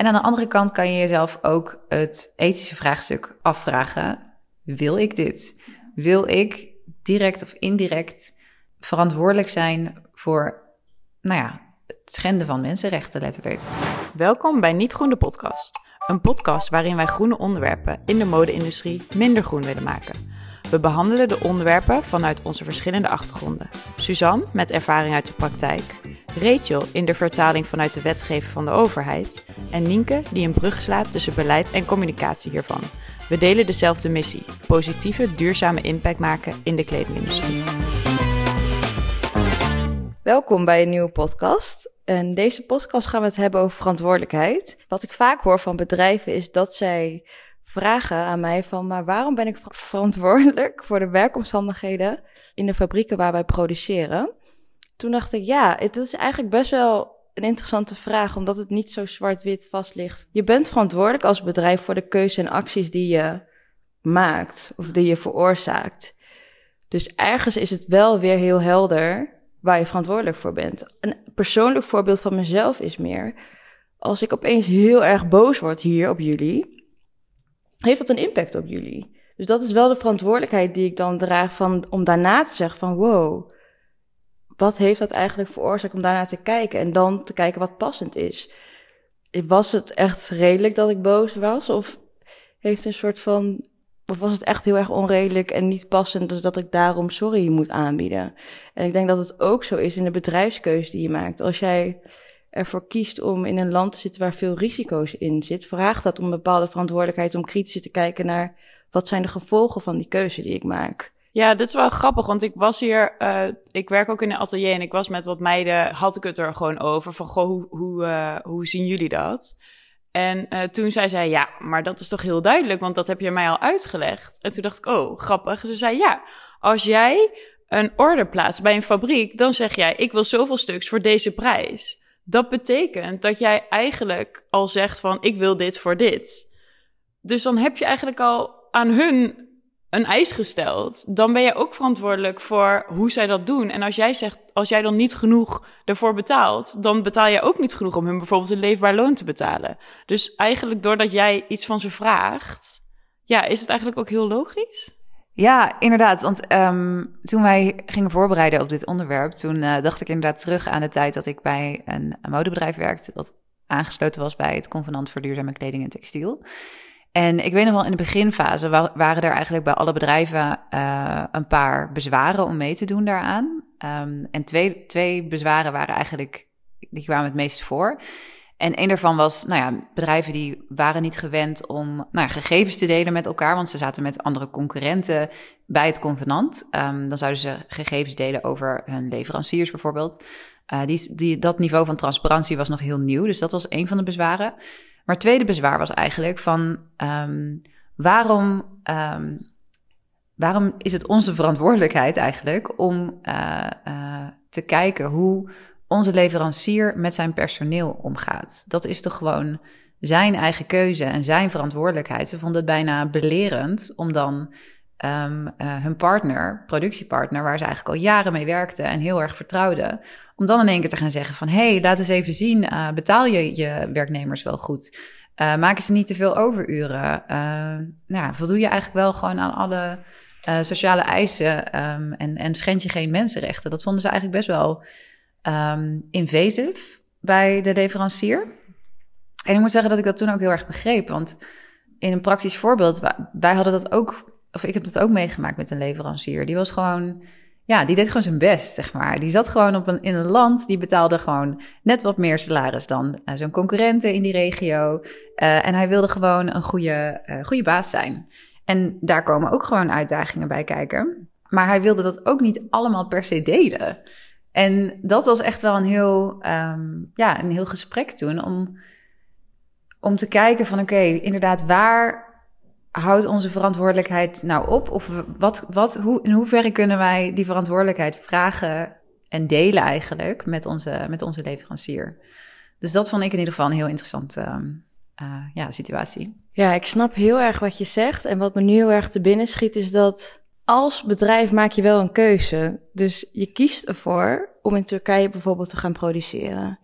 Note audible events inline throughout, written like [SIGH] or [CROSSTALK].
En aan de andere kant kan je jezelf ook het ethische vraagstuk afvragen: wil ik dit? Wil ik direct of indirect verantwoordelijk zijn voor, nou ja, het schenden van mensenrechten letterlijk? Welkom bij Niet Groen de podcast. Een podcast waarin wij groene onderwerpen in de mode-industrie minder groen willen maken. We behandelen de onderwerpen vanuit onze verschillende achtergronden. Suzanne met ervaring uit de praktijk, Rachel in de vertaling vanuit de wetgeving van de overheid en Nienke die een brug slaat tussen beleid en communicatie hiervan. We delen dezelfde missie: positieve, duurzame impact maken in de kledingindustrie. Welkom bij een nieuwe podcast. En deze podcast gaan we het hebben over verantwoordelijkheid. Wat ik vaak hoor van bedrijven is dat zij vragen aan mij van, maar waarom ben ik verantwoordelijk voor de werkomstandigheden in de fabrieken waar wij produceren? Toen dacht ik, ja, het is eigenlijk best wel een interessante vraag, omdat het niet zo zwart-wit vast ligt. Je bent verantwoordelijk als bedrijf voor de keuze en acties die je maakt of die je veroorzaakt. Dus ergens is het wel weer heel helder waar je verantwoordelijk voor bent. Een persoonlijk voorbeeld van mezelf is meer, als ik opeens heel erg boos word hier op jullie, heeft dat een impact op jullie. Dus dat is wel de verantwoordelijkheid die ik dan draag van, om daarna te zeggen van wow, wat heeft dat eigenlijk veroorzaakt om daarnaar te kijken en dan te kijken wat passend is. Was het echt redelijk dat ik boos was of heeft een soort van of was het echt heel erg onredelijk en niet passend, dus dat ik daarom sorry moet aanbieden? En ik denk dat het ook zo is in de bedrijfskeuze die je maakt. Als jij ervoor kiest om in een land te zitten waar veel risico's in zit, vraagt dat om bepaalde verantwoordelijkheid om kritisch te kijken naar wat zijn de gevolgen van die keuze die ik maak. Ja, dit is wel grappig, want ik was hier, uh, ik werk ook in een atelier en ik was met wat meiden, had ik het er gewoon over van, goh, hoe, hoe, uh, hoe zien jullie dat? En uh, toen zei zij, ja, maar dat is toch heel duidelijk, want dat heb je mij al uitgelegd. En toen dacht ik, oh, grappig. Ze zei, ja, als jij een order plaatst bij een fabriek, dan zeg jij, ik wil zoveel stuks voor deze prijs. Dat betekent dat jij eigenlijk al zegt van, ik wil dit voor dit. Dus dan heb je eigenlijk al aan hun een eis gesteld, dan ben je ook verantwoordelijk voor hoe zij dat doen. En als jij zegt, als jij dan niet genoeg ervoor betaalt, dan betaal je ook niet genoeg om hun bijvoorbeeld een leefbaar loon te betalen. Dus eigenlijk doordat jij iets van ze vraagt, ja, is het eigenlijk ook heel logisch? Ja, inderdaad. Want um, toen wij gingen voorbereiden op dit onderwerp, toen uh, dacht ik inderdaad terug aan de tijd dat ik bij een modebedrijf werkte, dat aangesloten was bij het Convenant voor Duurzame Kleding en Textiel. En ik weet nog wel, in de beginfase waren er eigenlijk bij alle bedrijven uh, een paar bezwaren om mee te doen daaraan. Um, en twee, twee bezwaren waren eigenlijk, die kwamen het meest voor. En een daarvan was, nou ja, bedrijven die waren niet gewend om nou ja, gegevens te delen met elkaar, want ze zaten met andere concurrenten bij het convenant. Um, dan zouden ze gegevens delen over hun leveranciers bijvoorbeeld. Uh, die, die, dat niveau van transparantie was nog heel nieuw, dus dat was een van de bezwaren. Maar het tweede bezwaar was eigenlijk van um, waarom, um, waarom is het onze verantwoordelijkheid eigenlijk om uh, uh, te kijken hoe onze leverancier met zijn personeel omgaat? Dat is toch gewoon zijn eigen keuze en zijn verantwoordelijkheid. Ze vonden het bijna belerend om dan um, uh, hun partner, productiepartner, waar ze eigenlijk al jaren mee werkten en heel erg vertrouwden, om dan in één keer te gaan zeggen van, hé, hey, laat eens even zien, uh, betaal je je werknemers wel goed? Uh, maken ze niet te veel overuren? nou, voldoe je eigenlijk wel gewoon aan alle sociale eisen um, en, en schend je geen mensenrechten? Dat vonden ze eigenlijk best wel um, invasive bij de leverancier. En ik moet zeggen dat ik dat toen ook heel erg begreep, want in een praktisch voorbeeld, wij hadden dat ook of ik heb dat ook meegemaakt met een leverancier. Die was gewoon, ja, die deed gewoon zijn best, zeg maar. Die zat gewoon op een, in een land, die betaalde gewoon net wat meer salaris dan uh, zo'n concurrenten in die regio. Uh, en hij wilde gewoon een goede, uh, goede baas zijn. En daar komen ook gewoon uitdagingen bij kijken. Maar hij wilde dat ook niet allemaal per se delen. En dat was echt wel een heel, um, ja, een heel gesprek toen om, om te kijken van oké, inderdaad, waar houdt onze verantwoordelijkheid nou op? Of wat, wat, hoe, in hoeverre kunnen wij die verantwoordelijkheid vragen en delen eigenlijk met onze, met onze leverancier? Dus dat vond ik in ieder geval een heel interessante uh, ja, situatie. Ja, ik snap heel erg wat je zegt. En wat me nu heel erg te binnen schiet is dat als bedrijf maak je wel een keuze. Dus je kiest ervoor om in Turkije bijvoorbeeld te gaan produceren.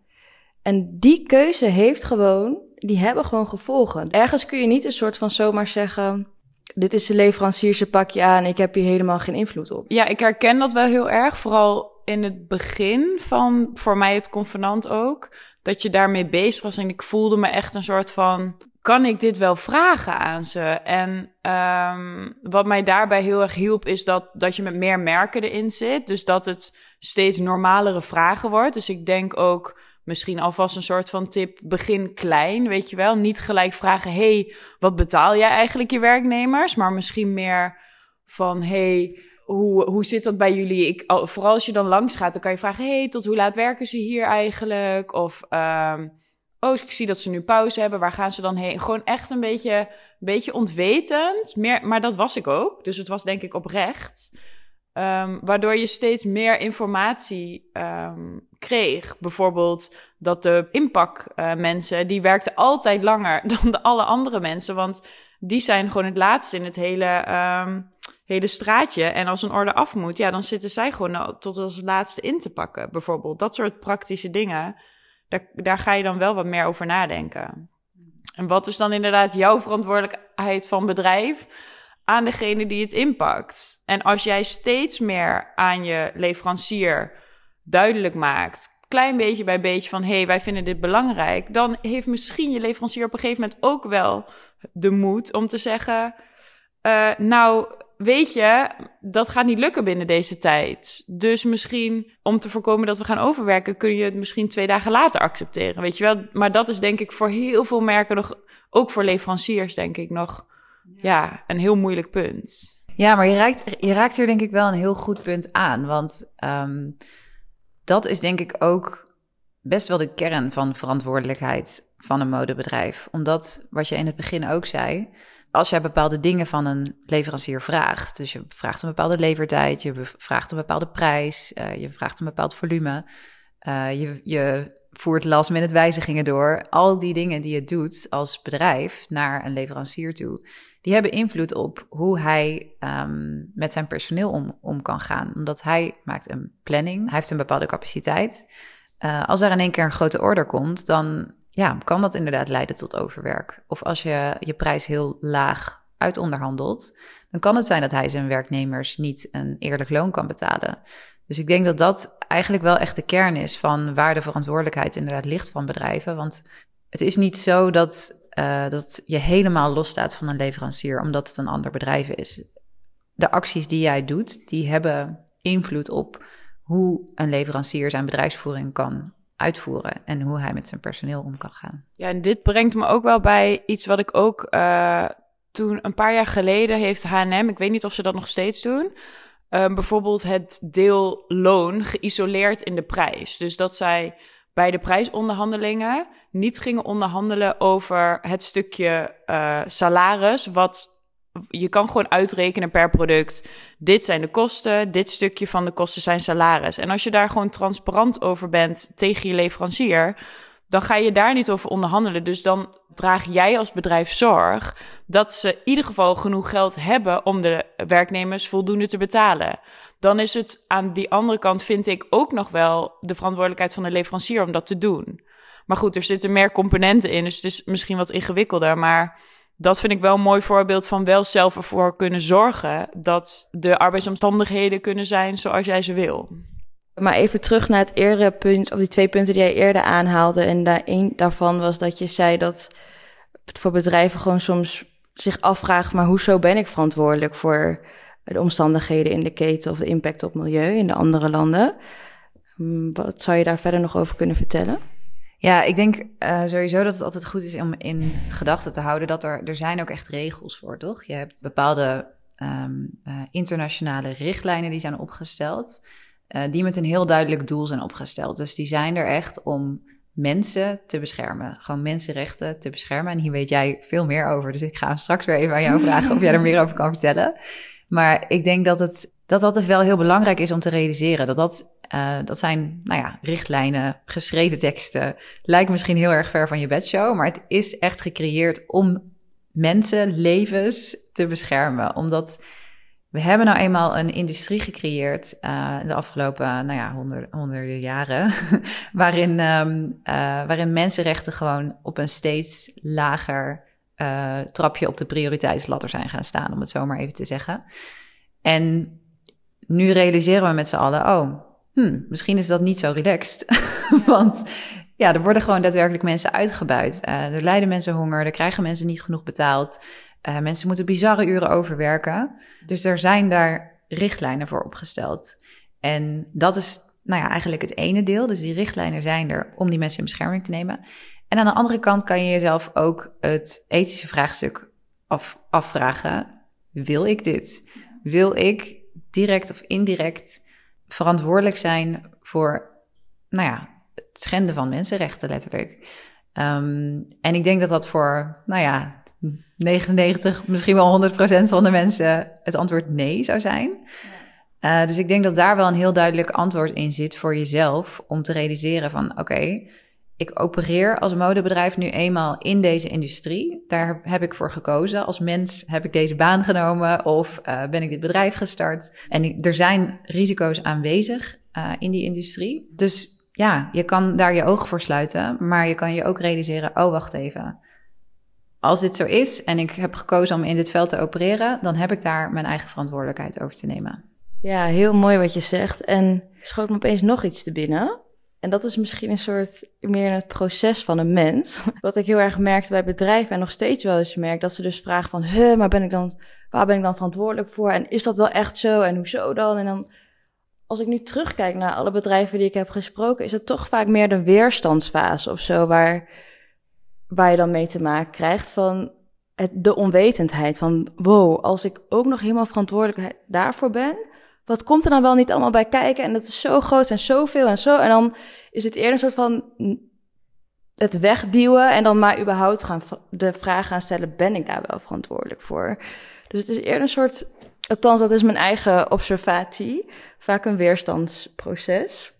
En die keuze heeft gewoon die hebben gewoon gevolgen. Ergens kun je niet een soort van zomaar zeggen... dit is de leverancier, ze pak je aan... ik heb hier helemaal geen invloed op. Ja, ik herken dat wel heel erg. Vooral in het begin van, voor mij het convenant ook... dat je daarmee bezig was en ik voelde me echt een soort van kan ik dit wel vragen aan ze? En um, wat mij daarbij heel erg hielp, is dat, dat je met meer merken erin zit. Dus dat het steeds normalere vragen wordt. Dus ik denk ook misschien alvast een soort van tip: begin klein, weet je wel. Niet gelijk vragen: hey, wat betaal jij eigenlijk je werknemers? Maar misschien meer van: hey, hoe, hoe zit dat bij jullie? Ik, vooral als je dan langs gaat, dan kan je vragen: hey, tot hoe laat werken ze hier eigenlijk? Of. Um, oh, ik zie dat ze nu pauze hebben, waar gaan ze dan heen? Gewoon echt een beetje, beetje ontwetend, meer, maar dat was ik ook. Dus het was denk ik oprecht. Um, waardoor je steeds meer informatie um, kreeg. Bijvoorbeeld dat de inpak uh, mensen, die werkten altijd langer [LAUGHS] dan de alle andere mensen. Want die zijn gewoon het laatste in het hele, um, hele straatje. En als een orde af moet, ja, dan zitten zij gewoon tot als laatste in te pakken. Bijvoorbeeld dat soort praktische dingen daar ga je dan wel wat meer over nadenken. En wat is dan inderdaad jouw verantwoordelijkheid van bedrijf aan degene die het inpakt? En als jij steeds meer aan je leverancier duidelijk maakt, klein beetje bij beetje van hé, hey, wij vinden dit belangrijk, dan heeft misschien je leverancier op een gegeven moment ook wel de moed om te zeggen: uh, Nou, weet je, dat gaat niet lukken binnen deze tijd. Dus misschien om te voorkomen dat we gaan overwerken, kun je het misschien twee dagen later accepteren. Weet je wel? Maar dat is denk ik voor heel veel merken nog, ook voor leveranciers, denk ik nog, ja, een heel moeilijk punt. Ja, maar je raakt, je raakt hier denk ik wel een heel goed punt aan. Want um, dat is denk ik ook best wel de kern van verantwoordelijkheid van een modebedrijf. Omdat, wat je in het begin ook zei, als jij bepaalde dingen van een leverancier vraagt, dus je vraagt een bepaalde levertijd, je vraagt een bepaalde prijs, uh, je vraagt een bepaald volume, uh, je, je voert last minute wijzigingen door, al die dingen die je doet als bedrijf naar een leverancier toe, die hebben invloed op hoe hij um, met zijn personeel om, om kan gaan. Omdat hij maakt een planning, hij heeft een bepaalde capaciteit. Uh, als er in één keer een grote order komt, dan ja, kan dat inderdaad leiden tot overwerk. Of als je je prijs heel laag uitonderhandelt, dan kan het zijn dat hij zijn werknemers niet een eerlijk loon kan betalen. Dus ik denk dat dat eigenlijk wel echt de kern is van waar de verantwoordelijkheid inderdaad ligt van bedrijven. Want het is niet zo dat, uh, dat je helemaal losstaat van een leverancier omdat het een ander bedrijf is. De acties die jij doet, die hebben invloed op hoe een leverancier zijn bedrijfsvoering kan uitvoeren en hoe hij met zijn personeel om kan gaan. Ja, en dit brengt me ook wel bij iets wat ik ook uh, toen een paar jaar geleden heeft H&M, ik weet niet of ze dat nog steeds doen, uh, bijvoorbeeld het deel loon geïsoleerd in de prijs. Dus dat zij bij de prijsonderhandelingen niet gingen onderhandelen over het stukje uh, salaris wat je kan gewoon uitrekenen per product. Dit zijn de kosten, dit stukje van de kosten zijn salaris. En als je daar gewoon transparant over bent tegen je leverancier, dan ga je daar niet over onderhandelen. Dus dan draag jij als bedrijf zorg dat ze in ieder geval genoeg geld hebben om de werknemers voldoende te betalen. Dan is het aan die andere kant, vind ik, ook nog wel de verantwoordelijkheid van de leverancier om dat te doen. Maar goed, er zitten meer componenten in, dus het is misschien wat ingewikkelder. Maar dat vind ik wel een mooi voorbeeld van wel zelf ervoor kunnen zorgen dat de arbeidsomstandigheden kunnen zijn zoals jij ze wil. Maar even terug naar het eerdere punt, of die twee punten die jij eerder aanhaalde. En daar, een daarvan was dat je zei dat het voor bedrijven gewoon soms zich afvragen, maar hoezo ben ik verantwoordelijk voor de omstandigheden in de keten of de impact op milieu in de andere landen? Hm, wat zou je daar verder nog over kunnen vertellen? Ja, ik denk uh, sowieso dat het altijd goed is om in gedachten te houden dat er, er zijn ook echt regels voor, toch? Je hebt bepaalde um, uh, internationale richtlijnen die zijn opgesteld, uh, die met een heel duidelijk doel zijn opgesteld. Dus die zijn er echt om mensen te beschermen, gewoon mensenrechten te beschermen. En hier weet jij veel meer over, dus ik ga straks weer even aan jou vragen of jij er meer over kan vertellen. Maar ik denk dat het dat dat dus wel heel belangrijk is om te realiseren. Dat dat, uh, dat zijn, nou ja, richtlijnen, geschreven teksten. Lijkt misschien heel erg ver van je bedshow, maar het is echt gecreëerd om mensen, levens te beschermen. Omdat we hebben nou eenmaal een industrie gecreëerd uh, de afgelopen nou ja, honderd, honderden jaren, [LAUGHS] waarin, um, uh, waarin mensenrechten gewoon op een steeds lager uh, trapje op de prioriteitsladder zijn gaan staan, om het zo maar even te zeggen. En nu realiseren we met z'n allen, oh, hmm, misschien is dat niet zo relaxed. [LAUGHS] Want ja, er worden gewoon daadwerkelijk mensen uitgebuit. er lijden mensen honger, er krijgen mensen niet genoeg betaald. Uh, mensen moeten bizarre uren overwerken. Dus er zijn daar richtlijnen voor opgesteld. En dat is nou ja, eigenlijk het ene deel. Dus die richtlijnen zijn er om die mensen in bescherming te nemen. En aan de andere kant kan je jezelf ook het ethische vraagstuk af, afvragen. Wil ik dit? Wil ik direct of indirect verantwoordelijk zijn voor, nou ja, het schenden van mensenrechten letterlijk? Um, en ik denk dat dat voor, nou ja, 99, misschien wel 100% van de mensen het antwoord nee zou zijn. Uh, dus ik denk dat daar wel een heel duidelijk antwoord in zit voor jezelf om te realiseren van oké, ik opereer als modebedrijf nu eenmaal in deze industrie. Daar heb ik voor gekozen. Als mens heb ik deze baan genomen of uh, ben ik dit bedrijf gestart. En er zijn risico's aanwezig uh, in die industrie. Dus ja, je kan daar je ogen voor sluiten, maar je kan je ook realiseren, oh wacht even als dit zo is en ik heb gekozen om in dit veld te opereren, dan heb ik daar mijn eigen verantwoordelijkheid over te nemen. Ja, heel mooi wat je zegt. En schoot me opeens nog iets te binnen. En dat is misschien een soort meer het proces van een mens. [LAUGHS] Wat ik heel erg merkte bij bedrijven en nog steeds wel eens merk, dat ze dus vragen van, huh, maar ben ik dan, waar ben ik dan verantwoordelijk voor? En is dat wel echt zo? En hoezo dan? En dan, als ik nu terugkijk naar alle bedrijven die ik heb gesproken, is het toch vaak meer de weerstandsfase of zo, waar waar je dan mee te maken krijgt van het, de onwetendheid. Van wow, als ik ook nog helemaal verantwoordelijk daarvoor ben, wat komt er dan wel niet allemaal bij kijken? En dat is zo groot en zoveel en zo. En dan is het eerder een soort van het wegduwen en dan maar überhaupt gaan de vraag gaan stellen: ben ik daar wel verantwoordelijk voor? Dus het is eerder een soort, althans, dat is mijn eigen observatie, vaak een weerstandsproces.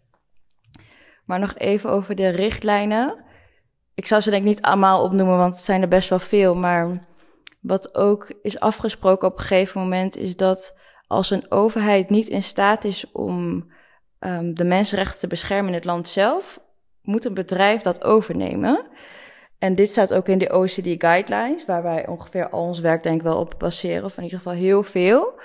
Maar nog even over de richtlijnen ik zou ze denk ik niet allemaal opnoemen, want het zijn er best wel veel. Maar wat ook is afgesproken op een gegeven moment, is dat als een overheid niet in staat is om um, de mensenrechten te beschermen in het land zelf, moet een bedrijf dat overnemen. En dit staat ook in de OECD guidelines, waar wij ongeveer al ons werk denk ik wel op baseren, of in ieder geval heel veel.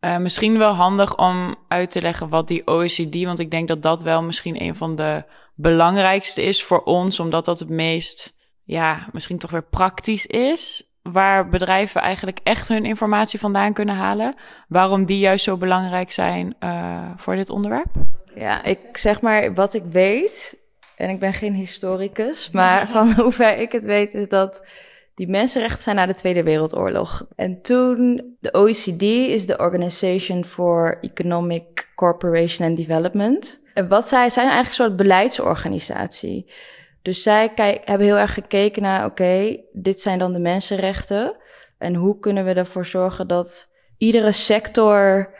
Uh, misschien wel handig om uit te leggen wat die OECD, want ik denk dat dat wel misschien een van de belangrijkste is voor ons, omdat dat het meest, ja, misschien toch weer praktisch is. Waar bedrijven eigenlijk echt hun informatie vandaan kunnen halen. Waarom die juist zo belangrijk zijn uh, voor dit onderwerp? Ja, ik zeg maar wat ik weet. En ik ben geen historicus, maar van [LAUGHS] hoever ik het weet is dat die mensenrechten zijn na de Tweede Wereldoorlog. En toen, de OECD is de Organization for Economic Cooperation and Development. En wat zij zijn eigenlijk een soort beleidsorganisatie. Dus zij kijk, hebben heel erg gekeken naar, oké, dit zijn dan de mensenrechten. En hoe kunnen we ervoor zorgen dat iedere sector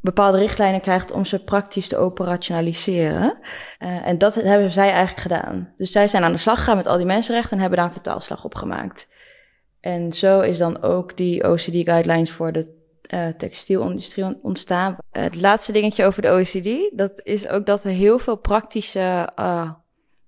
bepaalde richtlijnen krijgt om ze praktisch te operationaliseren. Uh, en dat hebben zij eigenlijk gedaan. Dus zij zijn aan de slag gegaan met al die mensenrechten en hebben daar een vertaalslag op gemaakt. En zo is dan ook die OCD-guidelines voor de uh, textielindustrie ontstaan. het laatste dingetje over de OECD, dat is ook dat er heel veel praktische uh,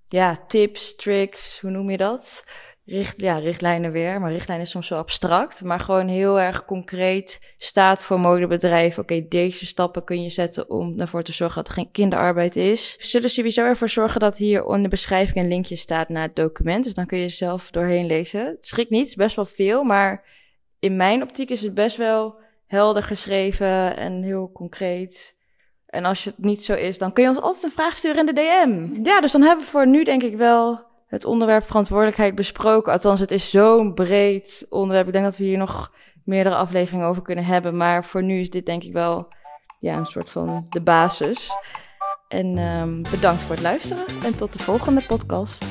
ja, tips, tricks, hoe noem je dat? Richt, ja, richtlijnen weer, maar richtlijnen is soms zo abstract, maar gewoon heel erg concreet staat voor modebedrijven. Oké, deze stappen kun je zetten om ervoor te zorgen dat er geen kinderarbeid is. We zullen sowieso ervoor zorgen dat hier in de beschrijving een linkje staat naar het document, dus dan kun je zelf doorheen lezen. Schrik niet, best wel veel, maar in mijn optiek is het best wel helder geschreven en heel concreet. En als het niet zo is, dan kun je ons altijd een vraag sturen in de DM. Ja, dus dan hebben we voor nu denk ik wel het onderwerp verantwoordelijkheid besproken. Althans, het is zo'n breed onderwerp. Ik denk dat we hier nog meerdere afleveringen over kunnen hebben. Maar voor nu is dit denk ik wel ja, een soort van de basis. En um, bedankt voor het luisteren en tot de volgende podcast.